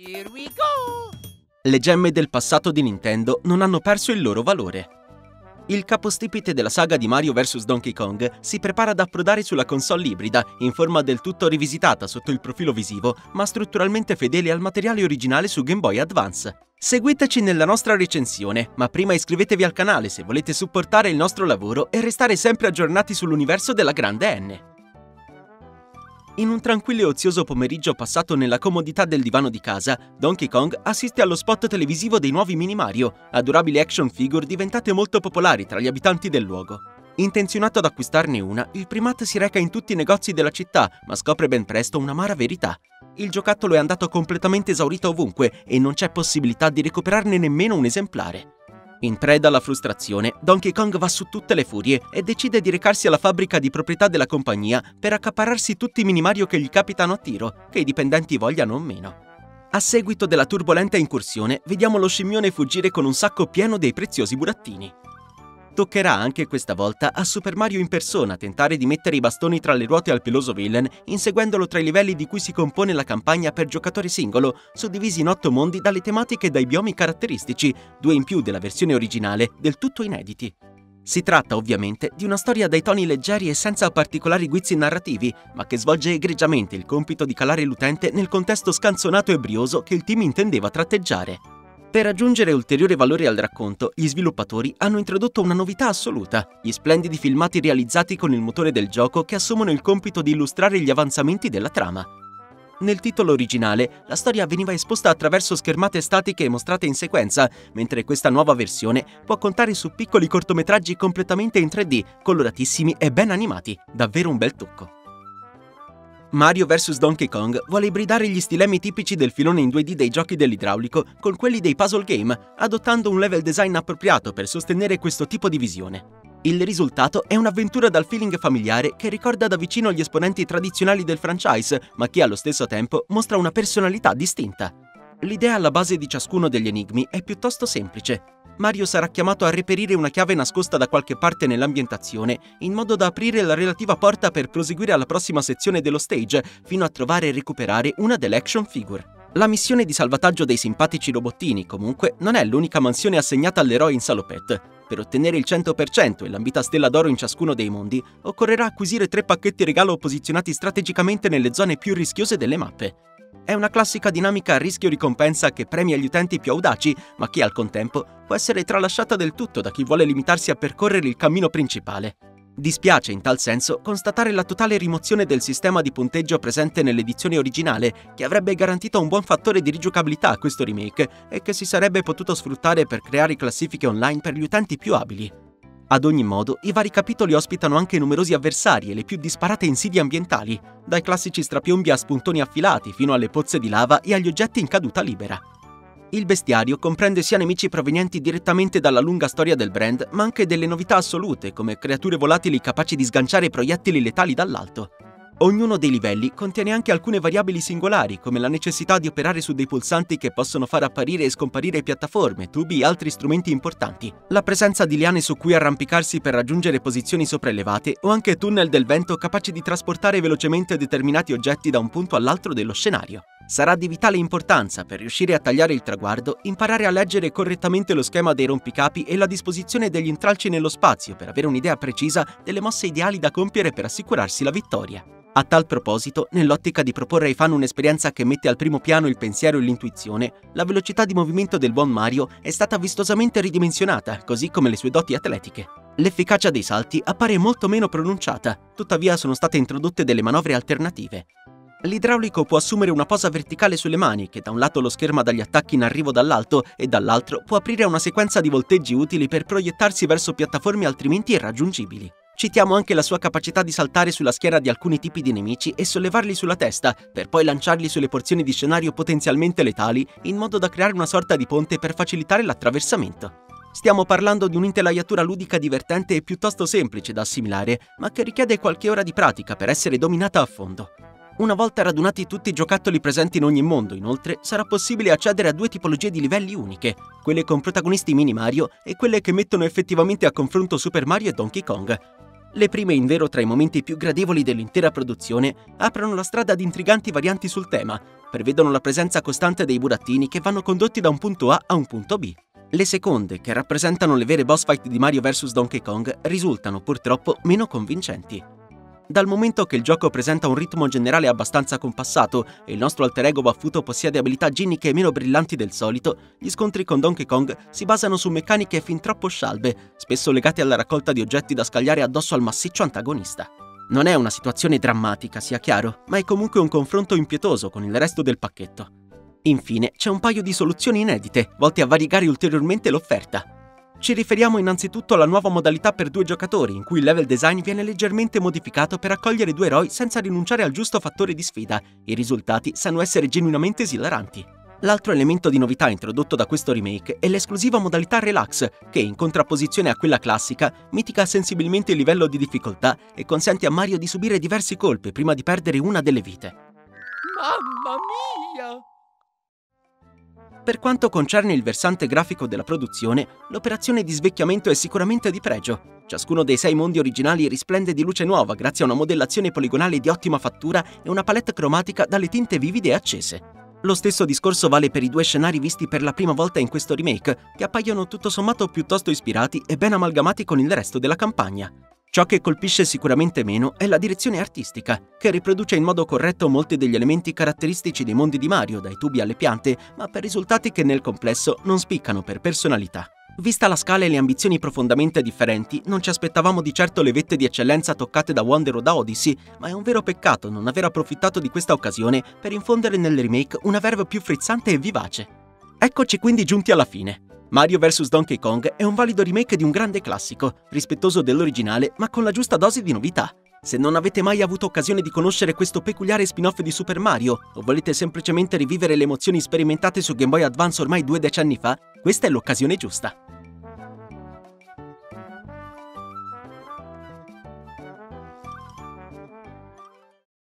Here we go! Le gemme del passato di Nintendo non hanno perso il loro valore. Il capostipite della saga di Mario vs Donkey Kong si prepara ad approdare sulla console ibrida, in forma del tutto rivisitata sotto il profilo visivo, ma strutturalmente fedele al materiale originale su Game Boy Advance. Seguiteci nella nostra recensione, ma prima iscrivetevi al canale se volete supportare il nostro lavoro e restare sempre aggiornati sull'universo della grande N. In un tranquillo e ozioso pomeriggio passato nella comodità del divano di casa, Donkey Kong assiste allo spot televisivo dei nuovi mini Mario, adorabili action figure diventate molto popolari tra gli abitanti del luogo. Intenzionato ad acquistarne una, il primate si reca in tutti i negozi della città, ma scopre ben presto un'amara verità. Il giocattolo è andato completamente esaurito ovunque e non c'è possibilità di recuperarne nemmeno un esemplare. In preda alla frustrazione, Donkey Kong va su tutte le furie e decide di recarsi alla fabbrica di proprietà della compagnia per accaparrarsi tutti i mini Mario che gli capitano a tiro, che i dipendenti vogliano o meno. A seguito della turbolenta incursione, vediamo lo scimmione fuggire con un sacco pieno dei preziosi burattini. Toccherà anche questa volta a Super Mario in persona tentare di mettere i bastoni tra le ruote al peloso villain, inseguendolo tra i livelli di cui si compone la campagna per giocatore singolo, suddivisi in otto mondi dalle tematiche e dai biomi caratteristici, due in più della versione originale, del tutto inediti. Si tratta ovviamente di una storia dai toni leggeri e senza particolari guizzi narrativi, ma che svolge egregiamente il compito di calare l'utente nel contesto scanzonato e brioso che il team intendeva tratteggiare. Per aggiungere ulteriore valore al racconto, gli sviluppatori hanno introdotto una novità assoluta, gli splendidi filmati realizzati con il motore del gioco che assumono il compito di illustrare gli avanzamenti della trama. Nel titolo originale, la storia veniva esposta attraverso schermate statiche mostrate in sequenza, mentre questa nuova versione può contare su piccoli cortometraggi completamente in 3D, coloratissimi e ben animati, davvero un bel tocco. Mario vs Donkey Kong vuole ibridare gli stilemi tipici del filone in 2D dei giochi dell'idraulico con quelli dei puzzle game, adottando un level design appropriato per sostenere questo tipo di visione. Il risultato è un'avventura dal feeling familiare che ricorda da vicino gli esponenti tradizionali del franchise, ma che allo stesso tempo mostra una personalità distinta. L'idea alla base di ciascuno degli enigmi è piuttosto semplice. Mario sarà chiamato a reperire una chiave nascosta da qualche parte nell'ambientazione, in modo da aprire la relativa porta per proseguire alla prossima sezione dello stage, fino a trovare e recuperare una delle action figure. La missione di salvataggio dei simpatici robottini, comunque, non è l'unica mansione assegnata all'eroe in salopette. Per ottenere il 100% e l'ambita stella d'oro in ciascuno dei mondi, occorrerà acquisire tre pacchetti regalo posizionati strategicamente nelle zone più rischiose delle mappe. È una classica dinamica rischio-ricompensa che premia gli utenti più audaci, ma che al contempo può essere tralasciata del tutto da chi vuole limitarsi a percorrere il cammino principale. Dispiace in tal senso constatare la totale rimozione del sistema di punteggio presente nell'edizione originale, che avrebbe garantito un buon fattore di rigiocabilità a questo remake e che si sarebbe potuto sfruttare per creare classifiche online per gli utenti più abili. Ad ogni modo, i vari capitoli ospitano anche numerosi avversari e le più disparate insidie ambientali, dai classici strapiombi a spuntoni affilati fino alle pozze di lava e agli oggetti in caduta libera. Il bestiario comprende sia nemici provenienti direttamente dalla lunga storia del brand, ma anche delle novità assolute, come creature volatili capaci di sganciare proiettili letali dall'alto. Ognuno dei livelli contiene anche alcune variabili singolari, come la necessità di operare su dei pulsanti che possono far apparire e scomparire piattaforme, tubi e altri strumenti importanti, la presenza di liane su cui arrampicarsi per raggiungere posizioni sopraelevate o anche tunnel del vento capaci di trasportare velocemente determinati oggetti da un punto all'altro dello scenario. Sarà di vitale importanza per riuscire a tagliare il traguardo imparare a leggere correttamente lo schema dei rompicapi e la disposizione degli intralci nello spazio per avere un'idea precisa delle mosse ideali da compiere per assicurarsi la vittoria. A tal proposito, nell'ottica di proporre ai fan un'esperienza che mette al primo piano il pensiero e l'intuizione, la velocità di movimento del buon Mario è stata vistosamente ridimensionata, così come le sue doti atletiche. L'efficacia dei salti appare molto meno pronunciata, tuttavia sono state introdotte delle manovre alternative. L'idraulico può assumere una posa verticale sulle mani, che da un lato lo scherma dagli attacchi in arrivo dall'alto e dall'altro può aprire una sequenza di volteggi utili per proiettarsi verso piattaforme altrimenti irraggiungibili. Citiamo anche la sua capacità di saltare sulla schiera di alcuni tipi di nemici e sollevarli sulla testa, per poi lanciarli sulle porzioni di scenario potenzialmente letali, in modo da creare una sorta di ponte per facilitare l'attraversamento. Stiamo parlando di un'intelaiatura ludica divertente e piuttosto semplice da assimilare, ma che richiede qualche ora di pratica per essere dominata a fondo. Una volta radunati tutti i giocattoli presenti in ogni mondo, inoltre, sarà possibile accedere a due tipologie di livelli uniche, quelle con protagonisti mini Mario e quelle che mettono effettivamente a confronto Super Mario e Donkey Kong, le prime, invero tra i momenti più gradevoli dell'intera produzione, aprono la strada ad intriganti varianti sul tema, prevedono la presenza costante dei burattini che vanno condotti da un punto A a un punto B. Le seconde, che rappresentano le vere boss fight di Mario vs Donkey Kong, risultano purtroppo meno convincenti. Dal momento che il gioco presenta un ritmo generale abbastanza compassato e il nostro alter ego baffuto possiede abilità ginniche meno brillanti del solito, gli scontri con Donkey Kong si basano su meccaniche fin troppo scialbe, spesso legate alla raccolta di oggetti da scagliare addosso al massiccio antagonista. Non è una situazione drammatica, sia chiaro, ma è comunque un confronto impietoso con il resto del pacchetto. Infine, c'è un paio di soluzioni inedite, volte a variegare ulteriormente l'offerta. Ci riferiamo innanzitutto alla nuova modalità per due giocatori, in cui il level design viene leggermente modificato per accogliere due eroi senza rinunciare al giusto fattore di sfida. I risultati sanno essere genuinamente esilaranti. L'altro elemento di novità introdotto da questo remake è l'esclusiva modalità Relax, che in contrapposizione a quella classica mitiga sensibilmente il livello di difficoltà e consente a Mario di subire diversi colpi prima di perdere una delle vite. Mamma mia! Per quanto concerne il versante grafico della produzione, l'operazione di svecchiamento è sicuramente di pregio. Ciascuno dei sei mondi originali risplende di luce nuova grazie a una modellazione poligonale di ottima fattura e una palette cromatica dalle tinte vivide e accese. Lo stesso discorso vale per i due scenari visti per la prima volta in questo remake, che appaiono tutto sommato piuttosto ispirati e ben amalgamati con il resto della campagna. Ciò che colpisce sicuramente meno è la direzione artistica, che riproduce in modo corretto molti degli elementi caratteristici dei mondi di Mario, dai tubi alle piante, ma per risultati che nel complesso non spiccano per personalità. Vista la scala e le ambizioni profondamente differenti, non ci aspettavamo di certo le vette di eccellenza toccate da Wonder o da Odyssey, ma è un vero peccato non aver approfittato di questa occasione per infondere nel remake una verve più frizzante e vivace. Eccoci quindi giunti alla fine. Mario vs Donkey Kong è un valido remake di un grande classico, rispettoso dell'originale ma con la giusta dose di novità. Se non avete mai avuto occasione di conoscere questo peculiare spin-off di Super Mario o volete semplicemente rivivere le emozioni sperimentate su Game Boy Advance ormai due decenni fa, questa è l'occasione giusta.